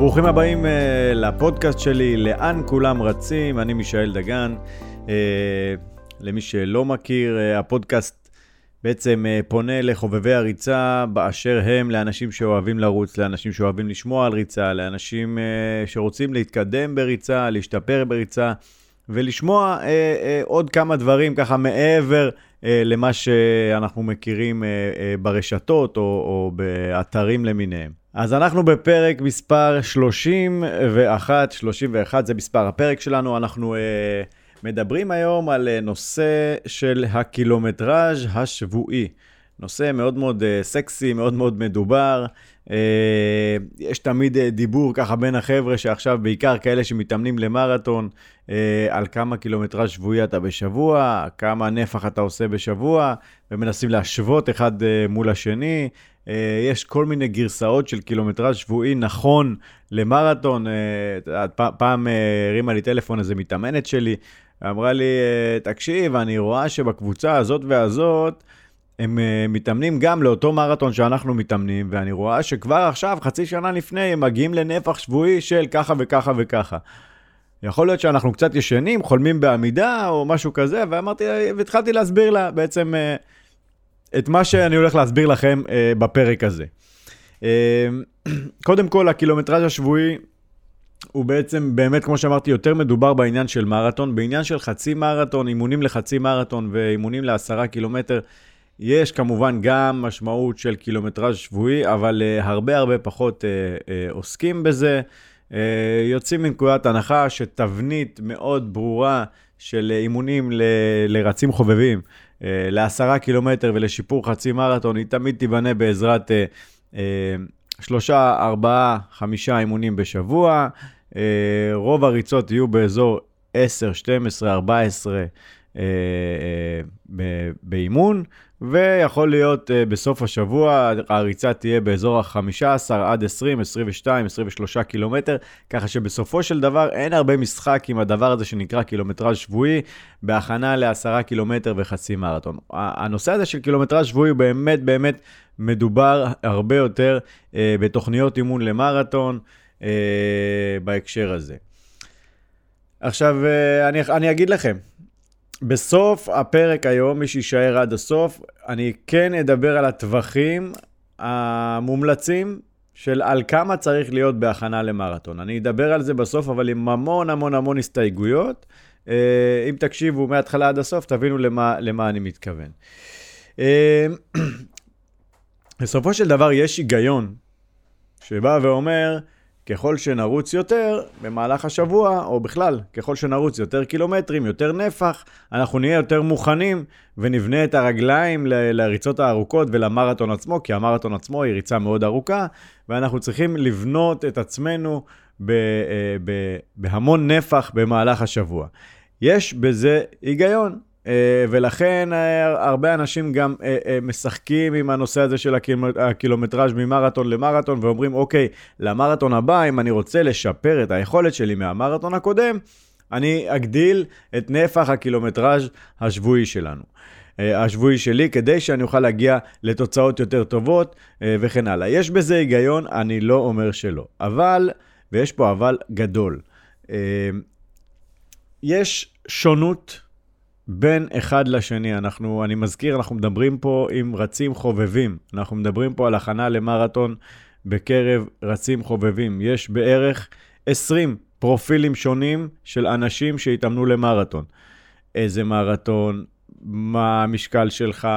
ברוכים הבאים uh, לפודקאסט שלי, לאן כולם רצים, אני מישאל דגן. Uh, למי שלא מכיר, uh, הפודקאסט בעצם uh, פונה לחובבי הריצה באשר הם, לאנשים שאוהבים לרוץ, לאנשים שאוהבים לשמוע על ריצה, לאנשים uh, שרוצים להתקדם בריצה, להשתפר בריצה, ולשמוע uh, uh, עוד כמה דברים ככה מעבר uh, למה שאנחנו מכירים uh, uh, ברשתות או, או באתרים למיניהם. אז אנחנו בפרק מספר 31, 31 זה מספר הפרק שלנו, אנחנו uh, מדברים היום על uh, נושא של הקילומטראז' השבועי. נושא מאוד מאוד uh, סקסי, מאוד מאוד מדובר. Uh, יש תמיד uh, דיבור ככה בין החבר'ה שעכשיו, בעיקר כאלה שמתאמנים למרתון, uh, על כמה קילומטראז' שבועי אתה בשבוע, כמה נפח אתה עושה בשבוע, ומנסים להשוות אחד uh, מול השני. אה, יש כל מיני גרסאות של קילומטראז' שבועי נכון למרתון. אה, פעם אה, הרימה לי טלפון איזה מתאמנת שלי, אמרה לי, תקשיב, אני רואה שבקבוצה הזאת והזאת, הם מתאמנים גם לאותו מרתון שאנחנו מתאמנים, ואני רואה שכבר עכשיו, חצי שנה לפני, הם מגיעים לנפח שבועי של ככה וככה וככה. יכול להיות שאנחנו קצת ישנים, חולמים בעמידה או משהו כזה, ואמרתי, והתחלתי להסביר לה בעצם את מה שאני הולך להסביר לכם אה, בפרק הזה. אה, קודם כל, הקילומטראז' השבועי הוא בעצם, באמת, כמו שאמרתי, יותר מדובר בעניין של מרתון. בעניין של חצי מרתון, אימונים לחצי מרתון ואימונים לעשרה קילומטר, יש כמובן גם משמעות של קילומטראז' שבועי, אבל uh, הרבה הרבה פחות uh, uh, עוסקים בזה. Uh, יוצאים מנקודת הנחה שתבנית מאוד ברורה של אימונים ל- לרצים חובבים אה, לעשרה קילומטר ולשיפור חצי מרתון, היא תמיד תיבנה בעזרת אה, אה, שלושה, ארבעה, חמישה אימונים בשבוע. רוב הריצות יהיו באזור 10, 12, 14 באימון, ויכול להיות uh, בסוף השבוע, הריצה תהיה באזור ה-15 עד 20, 22, 23 קילומטר, ככה שבסופו של דבר אין הרבה משחק עם הדבר הזה שנקרא קילומטראז' שבועי, בהכנה ל-10 קילומטר וחצי מרתון. הנושא הזה של קילומטראז' שבועי הוא באמת באמת מדובר הרבה יותר uh, בתוכניות אימון למרתון uh, בהקשר הזה. עכשיו, אני, אני אגיד לכם, בסוף הפרק היום, מי שיישאר עד הסוף, אני כן אדבר על הטווחים המומלצים של על כמה צריך להיות בהכנה למרתון. אני אדבר על זה בסוף, אבל עם המון המון המון הסתייגויות. אה, אם תקשיבו מההתחלה עד הסוף, תבינו למה, למה אני מתכוון. אה, בסופו של דבר יש היגיון שבא ואומר, ככל שנרוץ יותר במהלך השבוע, או בכלל, ככל שנרוץ יותר קילומטרים, יותר נפח, אנחנו נהיה יותר מוכנים ונבנה את הרגליים ל- לריצות הארוכות ולמרתון עצמו, כי המרתון עצמו היא ריצה מאוד ארוכה, ואנחנו צריכים לבנות את עצמנו ב- אה, ב- בהמון נפח במהלך השבוע. יש בזה היגיון, ולכן אה, הרבה אנשים גם אה, משחקים עם הנושא הזה של הקילומטראז' ממרתון למרתון ואומרים, אוקיי, למרתון הבא, אם אני רוצה לשפר את היכולת שלי מהמרתון הקודם, אני אגדיל את נפח הקילומטראז' השבועי שלנו. השבועי שלי, כדי שאני אוכל להגיע לתוצאות יותר טובות וכן הלאה. יש בזה היגיון, אני לא אומר שלא. אבל, ויש פה אבל גדול, יש שונות בין אחד לשני. אנחנו, אני מזכיר, אנחנו מדברים פה עם רצים חובבים. אנחנו מדברים פה על הכנה למרתון בקרב רצים חובבים. יש בערך 20 פרופילים שונים של אנשים שהתאמנו למרתון. איזה מרתון, מה המשקל שלך,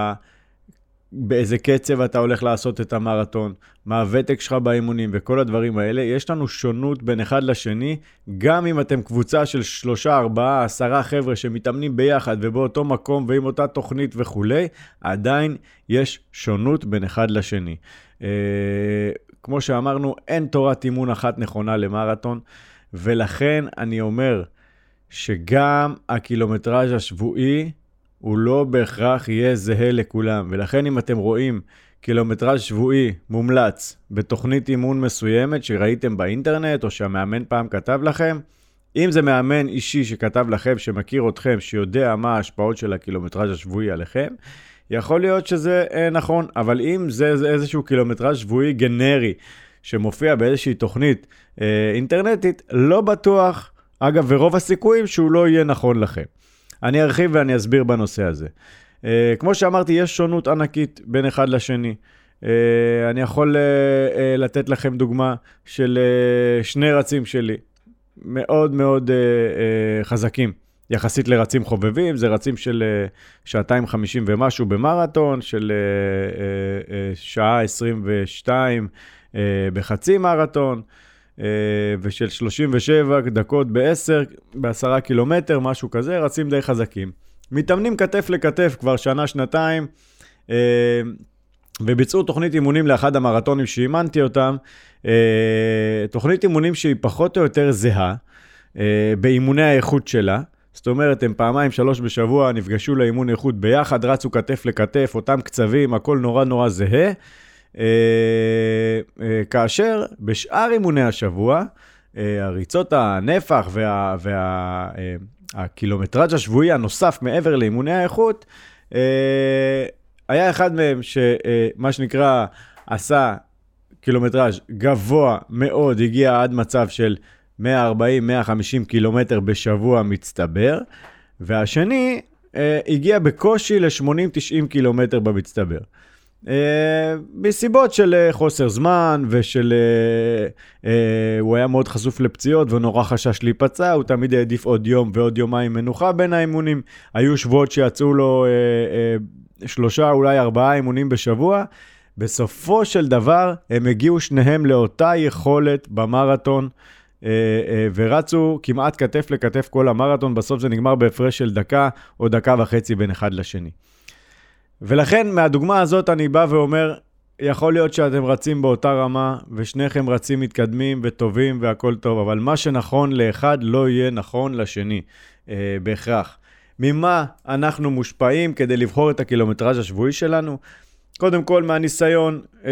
באיזה קצב אתה הולך לעשות את המרתון, מה הוותק שלך באימונים וכל הדברים האלה. יש לנו שונות בין אחד לשני, גם אם אתם קבוצה של שלושה, ארבעה, עשרה חבר'ה שמתאמנים ביחד ובאותו מקום ועם אותה תוכנית וכולי, עדיין יש שונות בין אחד לשני. אה, כמו שאמרנו, אין תורת אימון אחת נכונה למרתון, ולכן אני אומר שגם הקילומטראז' השבועי, הוא לא בהכרח יהיה זהה לכולם. ולכן אם אתם רואים קילומטראז' שבועי מומלץ בתוכנית אימון מסוימת שראיתם באינטרנט, או שהמאמן פעם כתב לכם, אם זה מאמן אישי שכתב לכם, שמכיר אתכם, שיודע מה ההשפעות של הקילומטראז' השבועי עליכם, יכול להיות שזה אה, נכון, אבל אם זה, זה איזשהו קילומטראז' שבועי גנרי, שמופיע באיזושהי תוכנית אה, אינטרנטית, לא בטוח, אגב, ורוב הסיכויים שהוא לא יהיה נכון לכם. אני ארחיב ואני אסביר בנושא הזה. אה, כמו שאמרתי, יש שונות ענקית בין אחד לשני. Uh, אני יכול uh, uh, לתת לכם דוגמה של uh, שני רצים שלי, מאוד מאוד uh, uh, חזקים. יחסית לרצים חובבים, זה רצים של uh, שעתיים חמישים ומשהו במרתון, של uh, uh, uh, שעה עשרים ושתיים uh, בחצי מרתון, uh, ושל 37 דקות ב-10, ב-10 קילומטר, משהו כזה, רצים די חזקים. מתאמנים כתף לכתף כבר שנה, שנתיים. Uh, וביצעו תוכנית אימונים לאחד המרתונים שאימנתי אותם, אה, תוכנית אימונים שהיא פחות או יותר זהה אה, באימוני האיכות שלה. זאת אומרת, הם פעמיים, שלוש בשבוע נפגשו לאימון איכות ביחד, רצו כתף לכתף, אותם קצבים, הכל נורא נורא זהה. אה, כאשר בשאר אימוני השבוע, הריצות הנפח והקילומטראז' וה, השבועי הנוסף מעבר לאימוני האיכות, היה אחד מהם שמה שנקרא עשה קילומטראז' גבוה מאוד, הגיע עד מצב של 140-150 קילומטר בשבוע מצטבר, והשני אה, הגיע בקושי ל-80-90 קילומטר במצטבר. Uh, מסיבות של uh, חוסר זמן ושל... Uh, uh, הוא היה מאוד חשוף לפציעות ונורא חשש להיפצע, הוא תמיד העדיף עוד יום ועוד יומיים מנוחה בין האימונים. היו שבועות שיצאו לו uh, uh, שלושה, אולי ארבעה אימונים בשבוע. בסופו של דבר, הם הגיעו שניהם לאותה יכולת במרתון, ורצו כמעט כתף לכתף כל המרתון, בסוף זה נגמר בהפרש של דקה או דקה וחצי בין אחד לשני. ולכן, מהדוגמה הזאת אני בא ואומר, יכול להיות שאתם רצים באותה רמה, ושניכם רצים מתקדמים וטובים והכול טוב, אבל מה שנכון לאחד לא יהיה נכון לשני, אה, בהכרח. ממה אנחנו מושפעים כדי לבחור את הקילומטראז' השבועי שלנו? קודם כל מהניסיון אה,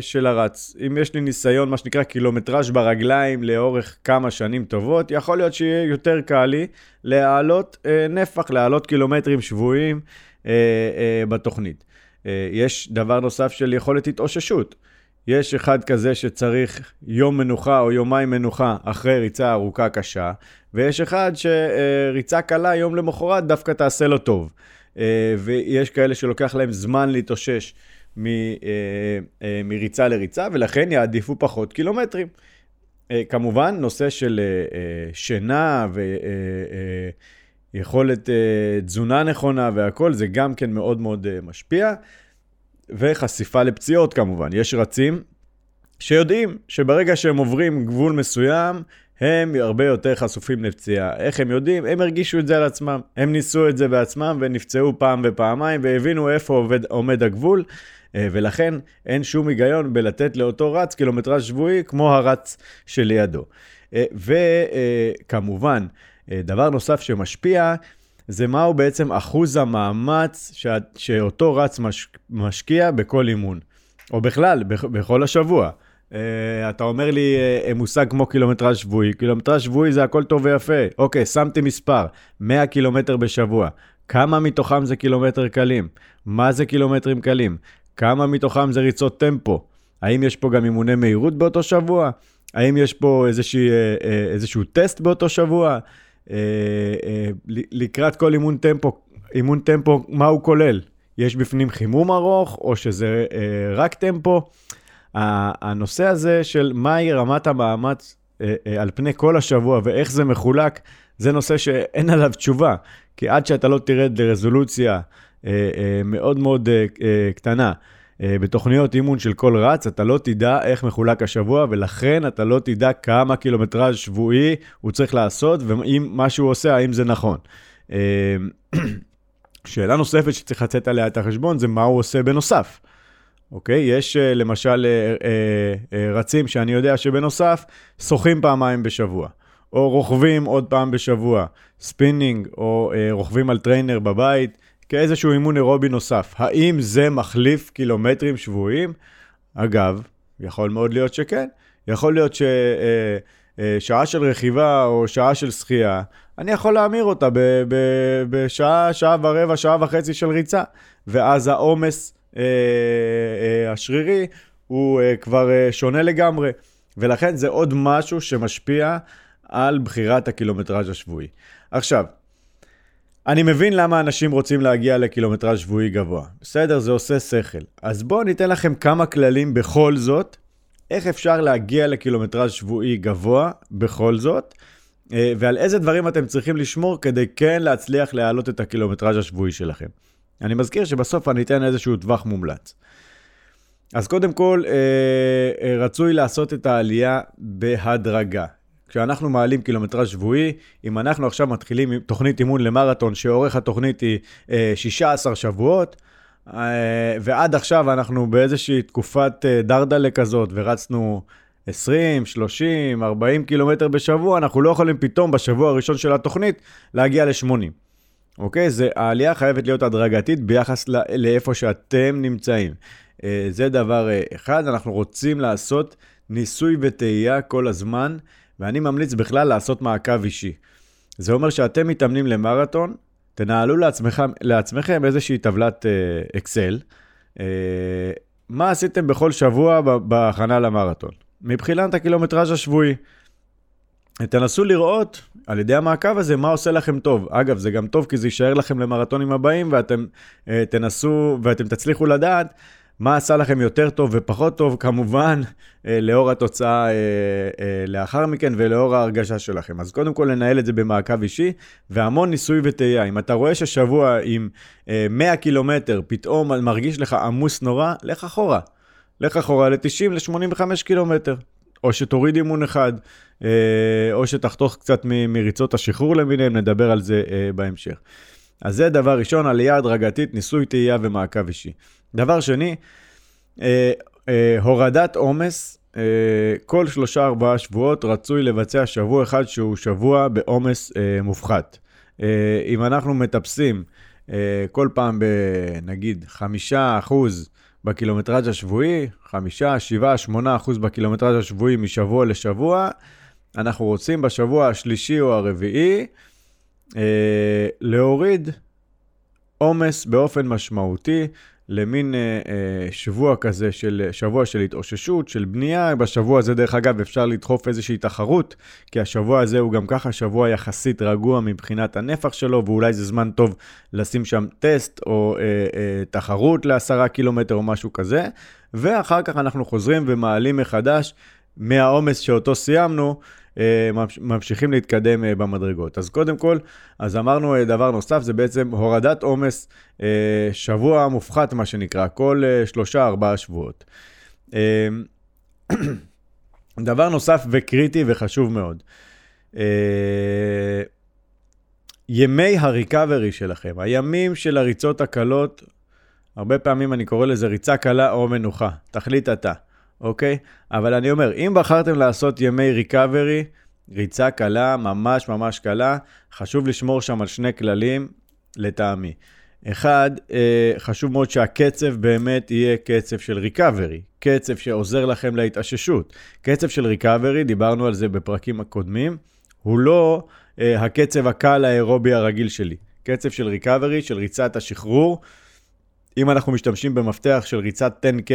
של הרץ. אם יש לי ניסיון, מה שנקרא קילומטראז' ברגליים לאורך כמה שנים טובות, יכול להיות שיהיה יותר קל לי להעלות אה, נפח, להעלות קילומטרים שבועיים אה, אה, בתוכנית. אה, יש דבר נוסף של יכולת התאוששות. יש אחד כזה שצריך יום מנוחה או יומיים מנוחה אחרי ריצה ארוכה קשה, ויש אחד שריצה קלה יום למחרת דווקא תעשה לו טוב. אה, ויש כאלה שלוקח להם זמן להתאושש מ, אה, אה, מריצה לריצה, ולכן יעדיפו פחות קילומטרים. כמובן, נושא של שינה ויכולת תזונה נכונה והכול, זה גם כן מאוד מאוד משפיע. וחשיפה לפציעות כמובן. יש רצים שיודעים שברגע שהם עוברים גבול מסוים, הם הרבה יותר חשופים לפציעה. איך הם יודעים? הם הרגישו את זה על עצמם. הם ניסו את זה בעצמם ונפצעו פעם ופעמיים והבינו איפה עובד, עומד הגבול. אה, ולכן אין שום היגיון בלתת לאותו רץ קילומטרז שבועי כמו הרץ שלידו. אה, וכמובן, אה, דבר נוסף שמשפיע, זה מהו בעצם אחוז המאמץ ש... שאותו רץ מש... משקיע בכל אימון, או בכלל, בכל השבוע. Uh, אתה אומר לי uh, מושג כמו קילומטראז' שבועי, קילומטראז' שבועי זה הכל טוב ויפה. אוקיי, שמתי מספר, 100 קילומטר בשבוע. כמה מתוכם זה קילומטר קלים? מה זה קילומטרים קלים? כמה מתוכם זה ריצות טמפו? האם יש פה גם אימוני מהירות באותו שבוע? האם יש פה איזושהי, איזשהו טסט באותו שבוע? אה, אה, לקראת כל אימון טמפו, אימון טמפו, מה הוא כולל? יש בפנים חימום ארוך, או שזה אה, רק טמפו? הנושא הזה של מהי רמת המאמץ על פני כל השבוע ואיך זה מחולק, זה נושא שאין עליו תשובה. כי עד שאתה לא תרד לרזולוציה מאוד מאוד קטנה, אה, בתוכניות אימון של כל רץ, אתה לא תדע איך מחולק השבוע, ולכן אתה לא תדע כמה קילומטראז' שבועי הוא צריך לעשות, ואם מה שהוא עושה, האם זה נכון. אה, שאלה נוספת שצריך לצאת עליה את החשבון, זה מה הוא עושה בנוסף. אוקיי? יש אה, למשל רצים שאני יודע שבנוסף, שוחים פעמיים בשבוע. או רוכבים עוד פעם בשבוע, ספינינג, או רוכבים על trainer בבית, כאיזשהו אימון אירובי נוסף. האם זה מחליף קילומטרים שבועיים? אגב, יכול מאוד להיות שכן. יכול להיות ששעה אה, אה, של רכיבה או שעה של שחייה, אני יכול להמיר אותה בשעה, שעה ורבע, שעה וחצי של ריצה, ואז העומס אה, השרירי הוא אה, כבר שונה לגמרי, ולכן זה עוד משהו שמשפיע על בחירת הקילומטראז' השבועי. עכשיו, אני מבין למה אנשים רוצים להגיע לקילומטראז' שבועי גבוה. בסדר, זה עושה שכל. אז בואו ניתן לכם כמה כללים בכל זאת, איך אפשר להגיע לקילומטראז' שבועי גבוה בכל זאת, אה, ועל איזה דברים אתם צריכים לשמור כדי כן להצליח להעלות את הקילומטראז' השבועי שלכם. אני מזכיר שבסוף אני אתן איזשהו טווח מומלץ. אז קודם כל, אה, אה, רצוי לעשות את העלייה בהדרגה. כשאנחנו מעלים קילומטראז' שבועי, אם אנחנו עכשיו מתחילים עם תוכנית אימון למרתון, שאורך התוכנית היא 16 שבועות, ועד עכשיו אנחנו באיזושהי תקופת דרדלה כזאת, ורצנו 20, 30, 40 קילומטר בשבוע, אנחנו לא יכולים פתאום בשבוע הראשון של התוכנית להגיע ל-80. אוקיי? זה, העלייה חייבת להיות הדרגתית ביחס לא, לאיפה שאתם נמצאים. אה, זה דבר אה, אחד, אנחנו רוצים לעשות ניסוי וטעייה כל הזמן, ואני ממליץ בכלל לעשות מעקב אישי. זה אומר שאתם מתאמנים למרתון, תנהלו לעצמכם, לעצמכם איזושהי טבלת אקסל. אה, מה עשיתם בכל שבוע בהכנה למרתון? מבחינת הקילומטראז' השבועי. תנסו לראות על ידי המעקב הזה מה עושה לכם טוב. אגב, זה גם טוב כי זה יישאר לכם למרתונים הבאים ואתם uh, תנסו ואתם תצליחו לדעת מה עשה לכם יותר טוב ופחות טוב, כמובן, uh, לאור התוצאה uh, uh, לאחר מכן ולאור ההרגשה שלכם. אז קודם כל לנהל את זה במעקב אישי והמון ניסוי וטעייה. אם אתה רואה ששבוע עם uh, 100 קילומטר פתאום מרגיש לך עמוס נורא, לך אחורה. לך אחורה ל-90, ל-85 קילומטר. או שתוריד אימון אחד, אה, או שתחתוך קצת מריצות השחרור למיניהם, נדבר על זה אה, בהמשך. אז זה דבר ראשון, עלייה הדרגתית, ניסוי טעייה ומעקב אישי. דבר שני, אה, הורדת עומס, כל שלושה ארבעה שבועות רצוי לבצע שבוע אחד שהוא שבוע בעומס מופחת. אם אנחנו מטפסים כל פעם בנגיד חמישה אחוז בקילומטראז' השבועי, 5, 7, 8 אחוז בקילומטראז' השבועי משבוע לשבוע. אנחנו רוצים בשבוע השלישי או הרביעי אה, להוריד עומס באופן משמעותי למין אה, אה, שבוע כזה של, שבוע של התאוששות, של בנייה. בשבוע הזה, דרך אגב, אפשר לדחוף איזושהי תחרות, כי השבוע הזה הוא גם ככה שבוע יחסית רגוע מבחינת הנפח שלו, ואולי זה זמן טוב לשים שם טסט או אה, אה, תחרות לעשרה קילומטר או משהו כזה. ואחר כך אנחנו חוזרים ומעלים מחדש מהעומס שאותו סיימנו. אה, ממשיכים להתקדם אה, במדרגות. אז קודם כל, אז אמרנו אה, דבר נוסף, זה בעצם הורדת עומס שבוע מופחת, מה שנקרא, כל שלושה, ארבעה שבועות. דבר נוסף וקריטי וחשוב מאוד. ימי הריקאברי שלכם, הימים של הריצות הקלות, הרבה פעמים אני קורא לזה ריצה קלה או מנוחה, תחליט אתה. אוקיי? אבל אני אומר, אם בחרתם לעשות ימי ריקאברי, ריצה קלה, ממש ממש קלה, חשוב לשמור שם על שני כללים, לטעמי. אחד, אה, חשוב מאוד שהקצב באמת יהיה קצב של ריקאברי, קצב שעוזר לכם להתאוששות. קצב של ריקאברי, דיברנו על זה בפרקים הקודמים, הוא לא אה, הקצב הקל האירובי הרגיל שלי. קצב של ריקאברי, של ריצת השחרור. אם אנחנו משתמשים במפתח של ריצת 10K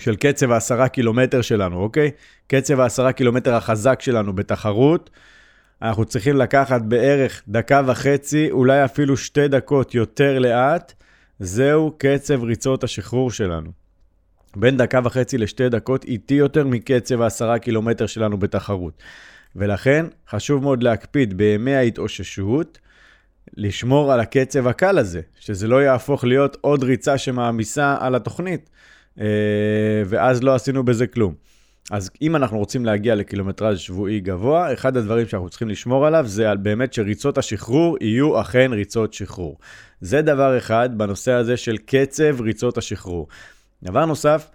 של קצב העשרה קילומטר שלנו, אוקיי? קצב העשרה קילומטר החזק שלנו בתחרות, אנחנו צריכים לקחת בערך דקה וחצי, אולי אפילו שתי דקות יותר לאט, זהו קצב ריצות השחרור שלנו. בין דקה וחצי לשתי דקות איטי יותר מקצב העשרה קילומטר שלנו בתחרות. ולכן חשוב מאוד להקפיד בימי ההתאוששות, לשמור על הקצב הקל הזה, שזה לא יהפוך להיות עוד ריצה שמעמיסה על התוכנית. אה, ואז לא עשינו בזה כלום. אז אם אנחנו רוצים להגיע לקילומטראז' שבועי גבוה, אחד הדברים שאנחנו צריכים לשמור עליו זה על באמת שריצות השחרור יהיו אכן ריצות שחרור. זה דבר אחד בנושא הזה של קצב ריצות השחרור. דבר נוסף,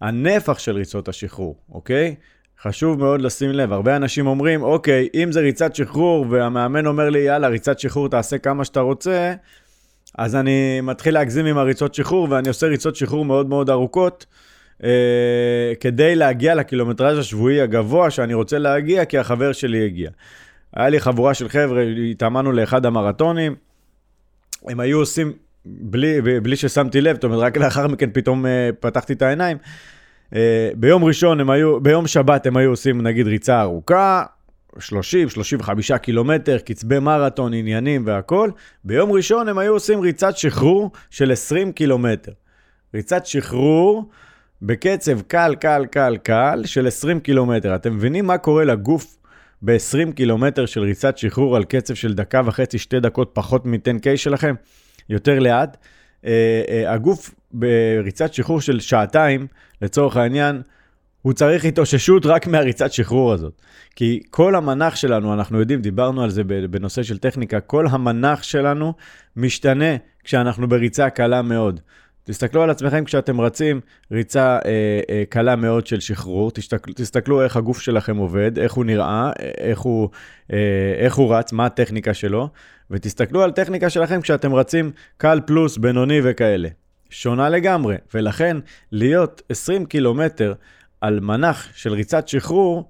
הנפח של ריצות השחרור, אוקיי? חשוב מאוד לשים לב, הרבה אנשים אומרים, אוקיי, אם זה ריצת שחרור והמאמן אומר לי, יאללה, ריצת שחרור תעשה כמה שאתה רוצה, אז אני מתחיל להגזים עם הריצות שחרור, ואני עושה ריצות שחרור מאוד מאוד ארוכות, אה, כדי להגיע לקילומטראז' השבועי הגבוה שאני רוצה להגיע, כי החבר שלי הגיע. היה לי חבורה של חבר'ה, התאמנו לאחד המרתונים, הם היו עושים, בלי, בלי ששמתי לב, זאת אומרת, רק לאחר מכן פתאום אה, פתחתי את העיניים, אה, ביום ראשון הם היו, ביום שבת הם היו עושים נגיד ריצה ארוכה, 30-35 קילומטר, קצבי מרתון, עניינים והכול. ביום ראשון הם היו עושים ריצת שחרור של 20 קילומטר. ריצת שחרור בקצב קל, קל, קל, קל של 20 קילומטר. אתם מבינים מה קורה לגוף ב-20 קילומטר של ריצת שחרור על קצב של דקה וחצי, שתי דקות פחות מ-10K שלכם? יותר לאט. Uh, uh, הגוף בריצת שחרור של שעתיים, לצורך העניין, הוא צריך התאוששות רק מהריצת שחרור הזאת. כי כל המנח שלנו, אנחנו יודעים, דיברנו על זה בנושא של טכניקה, כל המנח שלנו משתנה כשאנחנו בריצה קלה מאוד. תסתכלו על עצמכם כשאתם רצים ריצה אה, אה, קלה מאוד של שחרור, תסתכל, תסתכלו איך הגוף שלכם עובד, איך הוא נראה, איך הוא, אה, איך הוא רץ, מה הטכניקה שלו, ותסתכלו על טכניקה שלכם כשאתם רצים קל פלוס, בינוני וכאלה. שונה לגמרי, ולכן להיות 20 קילומטר על מנח של ריצת שחרור,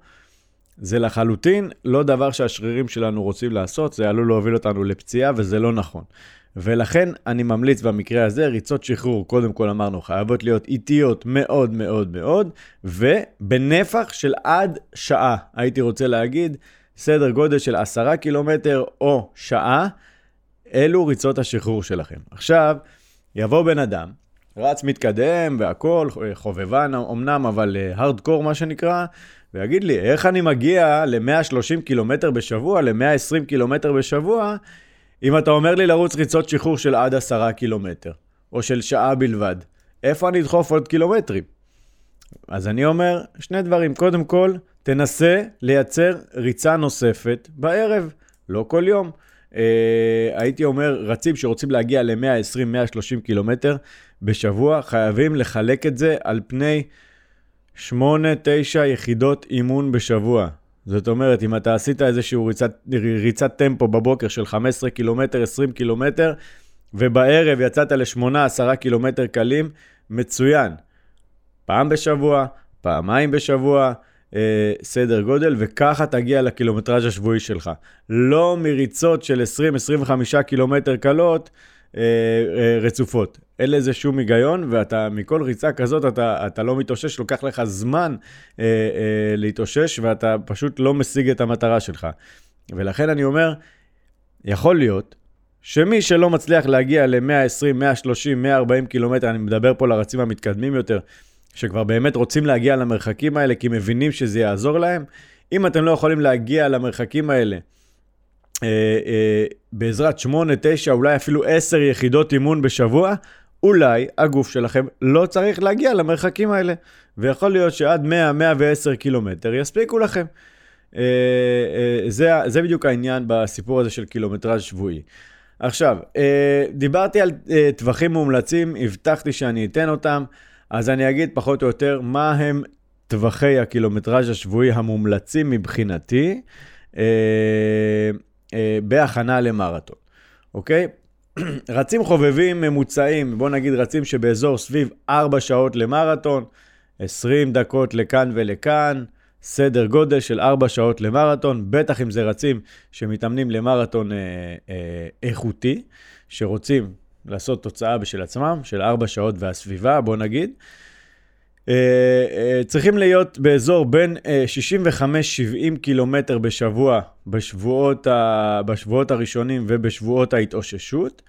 זה לחלוטין לא דבר שהשרירים שלנו רוצים לעשות, זה עלול להוביל אותנו לפציעה וזה לא נכון. ולכן אני ממליץ במקרה הזה, ריצות שחרור, קודם כל אמרנו, חייבות להיות איטיות מאוד מאוד מאוד, ובנפח של עד שעה, הייתי רוצה להגיד, סדר גודל של עשרה קילומטר או שעה, אלו ריצות השחרור שלכם. עכשיו, יבוא בן אדם, רץ מתקדם והכול, חובבן אמנם, אבל הארדקור מה שנקרא, ויגיד לי, איך אני מגיע ל-130 קילומטר בשבוע, ל-120 קילומטר בשבוע, אם אתה אומר לי לרוץ ריצות שחרור של עד 10 קילומטר, או של שעה בלבד, איפה אני אדחוף עוד קילומטרים? אז אני אומר שני דברים. קודם כל, תנסה לייצר ריצה נוספת בערב, לא כל יום. אה, הייתי אומר, רצים שרוצים להגיע ל-120-130 קילומטר בשבוע, חייבים לחלק את זה על פני 8-9 יחידות אימון בשבוע. זאת אומרת, אם אתה עשית איזושהי ריצת, ריצת טמפו בבוקר של 15 קילומטר, 20 קילומטר, ובערב יצאת ל-8-10 קילומטר קלים, מצוין. פעם בשבוע, פעמיים בשבוע, אה, סדר גודל, וככה תגיע לקילומטראז' השבועי שלך. לא מריצות של 20-25 קילומטר קלות אה, אה, רצופות. אין לזה שום היגיון, ואתה, מכל ריצה כזאת, אתה, אתה לא מתאושש, לוקח לך זמן אה, אה, להתאושש, ואתה פשוט לא משיג את המטרה שלך. ולכן אני אומר, יכול להיות שמי שלא מצליח להגיע ל-120, 130, 140 קילומטר, אני מדבר פה לרצים המתקדמים יותר, שכבר באמת רוצים להגיע למרחקים האלה כי מבינים שזה יעזור להם, אם אתם לא יכולים להגיע למרחקים האלה אה, אה, בעזרת 8, 9, אולי אפילו 10 יחידות אימון בשבוע, אולי הגוף שלכם לא צריך להגיע למרחקים האלה. ויכול להיות שעד 100-110 קילומטר יספיקו לכם. אה, אה, זה, זה בדיוק העניין בסיפור הזה של קילומטראז' שבועי. עכשיו, אה, דיברתי על אה, טווחים מומלצים, הבטחתי שאני אתן אותם. אז אני אגיד פחות או יותר מה הם טווחי הקילומטראז' השבועי המומלצים מבחינתי אה, אה, בהכנה למרתון, אוקיי? רצים חובבים ממוצעים, בוא נגיד רצים שבאזור סביב 4 שעות למרתון, 20 דקות לכאן ולכאן, סדר גודל של 4 שעות למרתון, בטח אם זה רצים שמתאמנים למרתון אה, אה, איכותי, שרוצים לעשות תוצאה בשל עצמם, של 4 שעות והסביבה, בוא נגיד. Uh, uh, צריכים להיות באזור בין uh, 65-70 קילומטר בשבוע בשבועות, ה... בשבועות הראשונים ובשבועות ההתאוששות,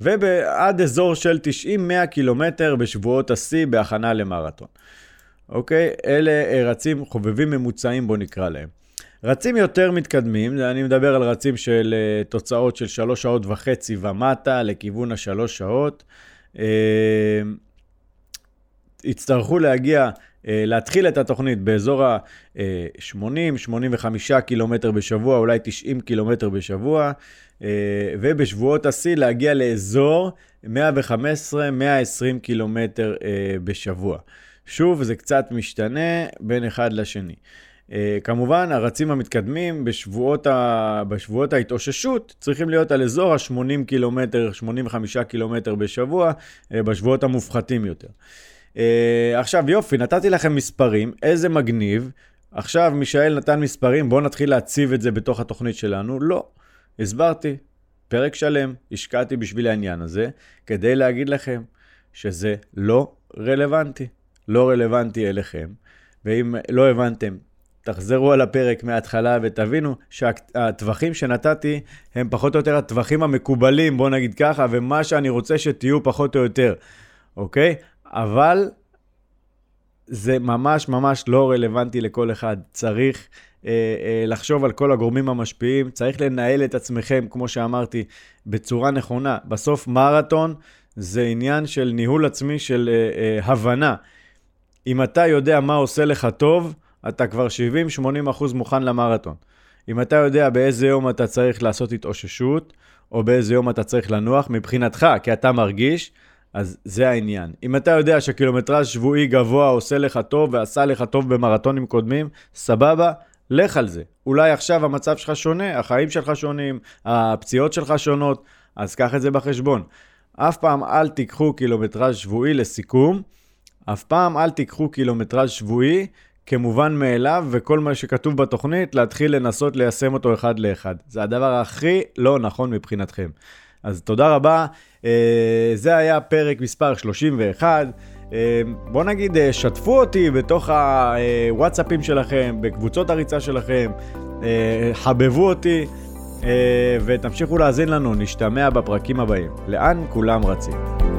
ועד אזור של 90-100 קילומטר בשבועות השיא בהכנה למרתון. אוקיי? אלה רצים חובבים ממוצעים, בוא נקרא להם. רצים יותר מתקדמים, אני מדבר על רצים של uh, תוצאות של שלוש שעות וחצי ומטה, לכיוון השלוש שעות. Uh, יצטרכו להגיע, uh, להתחיל את התוכנית באזור ה-80-85 קילומטר בשבוע, אולי 90 קילומטר בשבוע, ובשבועות השיא להגיע לאזור 115-120 קילומטר בשבוע. שוב, זה קצת משתנה בין אחד לשני. Uh, כמובן, הרצים המתקדמים בשבועות, ה... בשבועות ההתאוששות צריכים להיות על אזור ה-80 קילומטר, 85 קילומטר בשבוע, uh, בשבועות המופחתים יותר. Uh, עכשיו, יופי, נתתי לכם מספרים, איזה מגניב. עכשיו מישאל נתן מספרים, בואו נתחיל להציב את זה בתוך התוכנית שלנו. לא, הסברתי, פרק שלם, השקעתי בשביל העניין הזה, כדי להגיד לכם שזה לא רלוונטי. לא רלוונטי אליכם, ואם לא הבנתם, תחזרו על הפרק מההתחלה ותבינו שהטווחים שנתתי הם פחות או יותר הטווחים המקובלים, בוא נגיד ככה, ומה שאני רוצה שתהיו פחות או יותר, אוקיי? אבל זה ממש ממש לא רלוונטי לכל אחד. צריך אה, אה, לחשוב על כל הגורמים המשפיעים, צריך לנהל את עצמכם, כמו שאמרתי, בצורה נכונה. בסוף מרתון זה עניין של ניהול עצמי, של אה, אה, הבנה. אם אתה יודע מה עושה לך טוב, אתה כבר 70-80 אחוז מוכן למרתון. אם אתה יודע באיזה יום אתה צריך לעשות התאוששות, או באיזה יום אתה צריך לנוח, מבחינתך, כי אתה מרגיש, אז זה העניין. אם אתה יודע שקילומטראז' שבועי גבוה עושה לך טוב ועשה לך טוב במרתונים קודמים, סבבה, לך על זה. אולי עכשיו המצב שלך שונה, החיים שלך שונים, הפציעות שלך שונות, אז קח את זה בחשבון. אף פעם אל תיקחו קילומטראז' שבועי לסיכום, אף פעם אל תיקחו קילומטראז' שבועי כמובן מאליו, וכל מה שכתוב בתוכנית, להתחיל לנסות ליישם אותו אחד לאחד. זה הדבר הכי לא נכון מבחינתכם. אז תודה רבה. אה, זה היה פרק מספר 31. אה, בוא נגיד, אה, שתפו אותי בתוך הוואטסאפים שלכם, בקבוצות הריצה שלכם, חבבו אותי, ותמשיכו להאזין לנו, נשתמע בפרקים הבאים. לאן כולם רצים?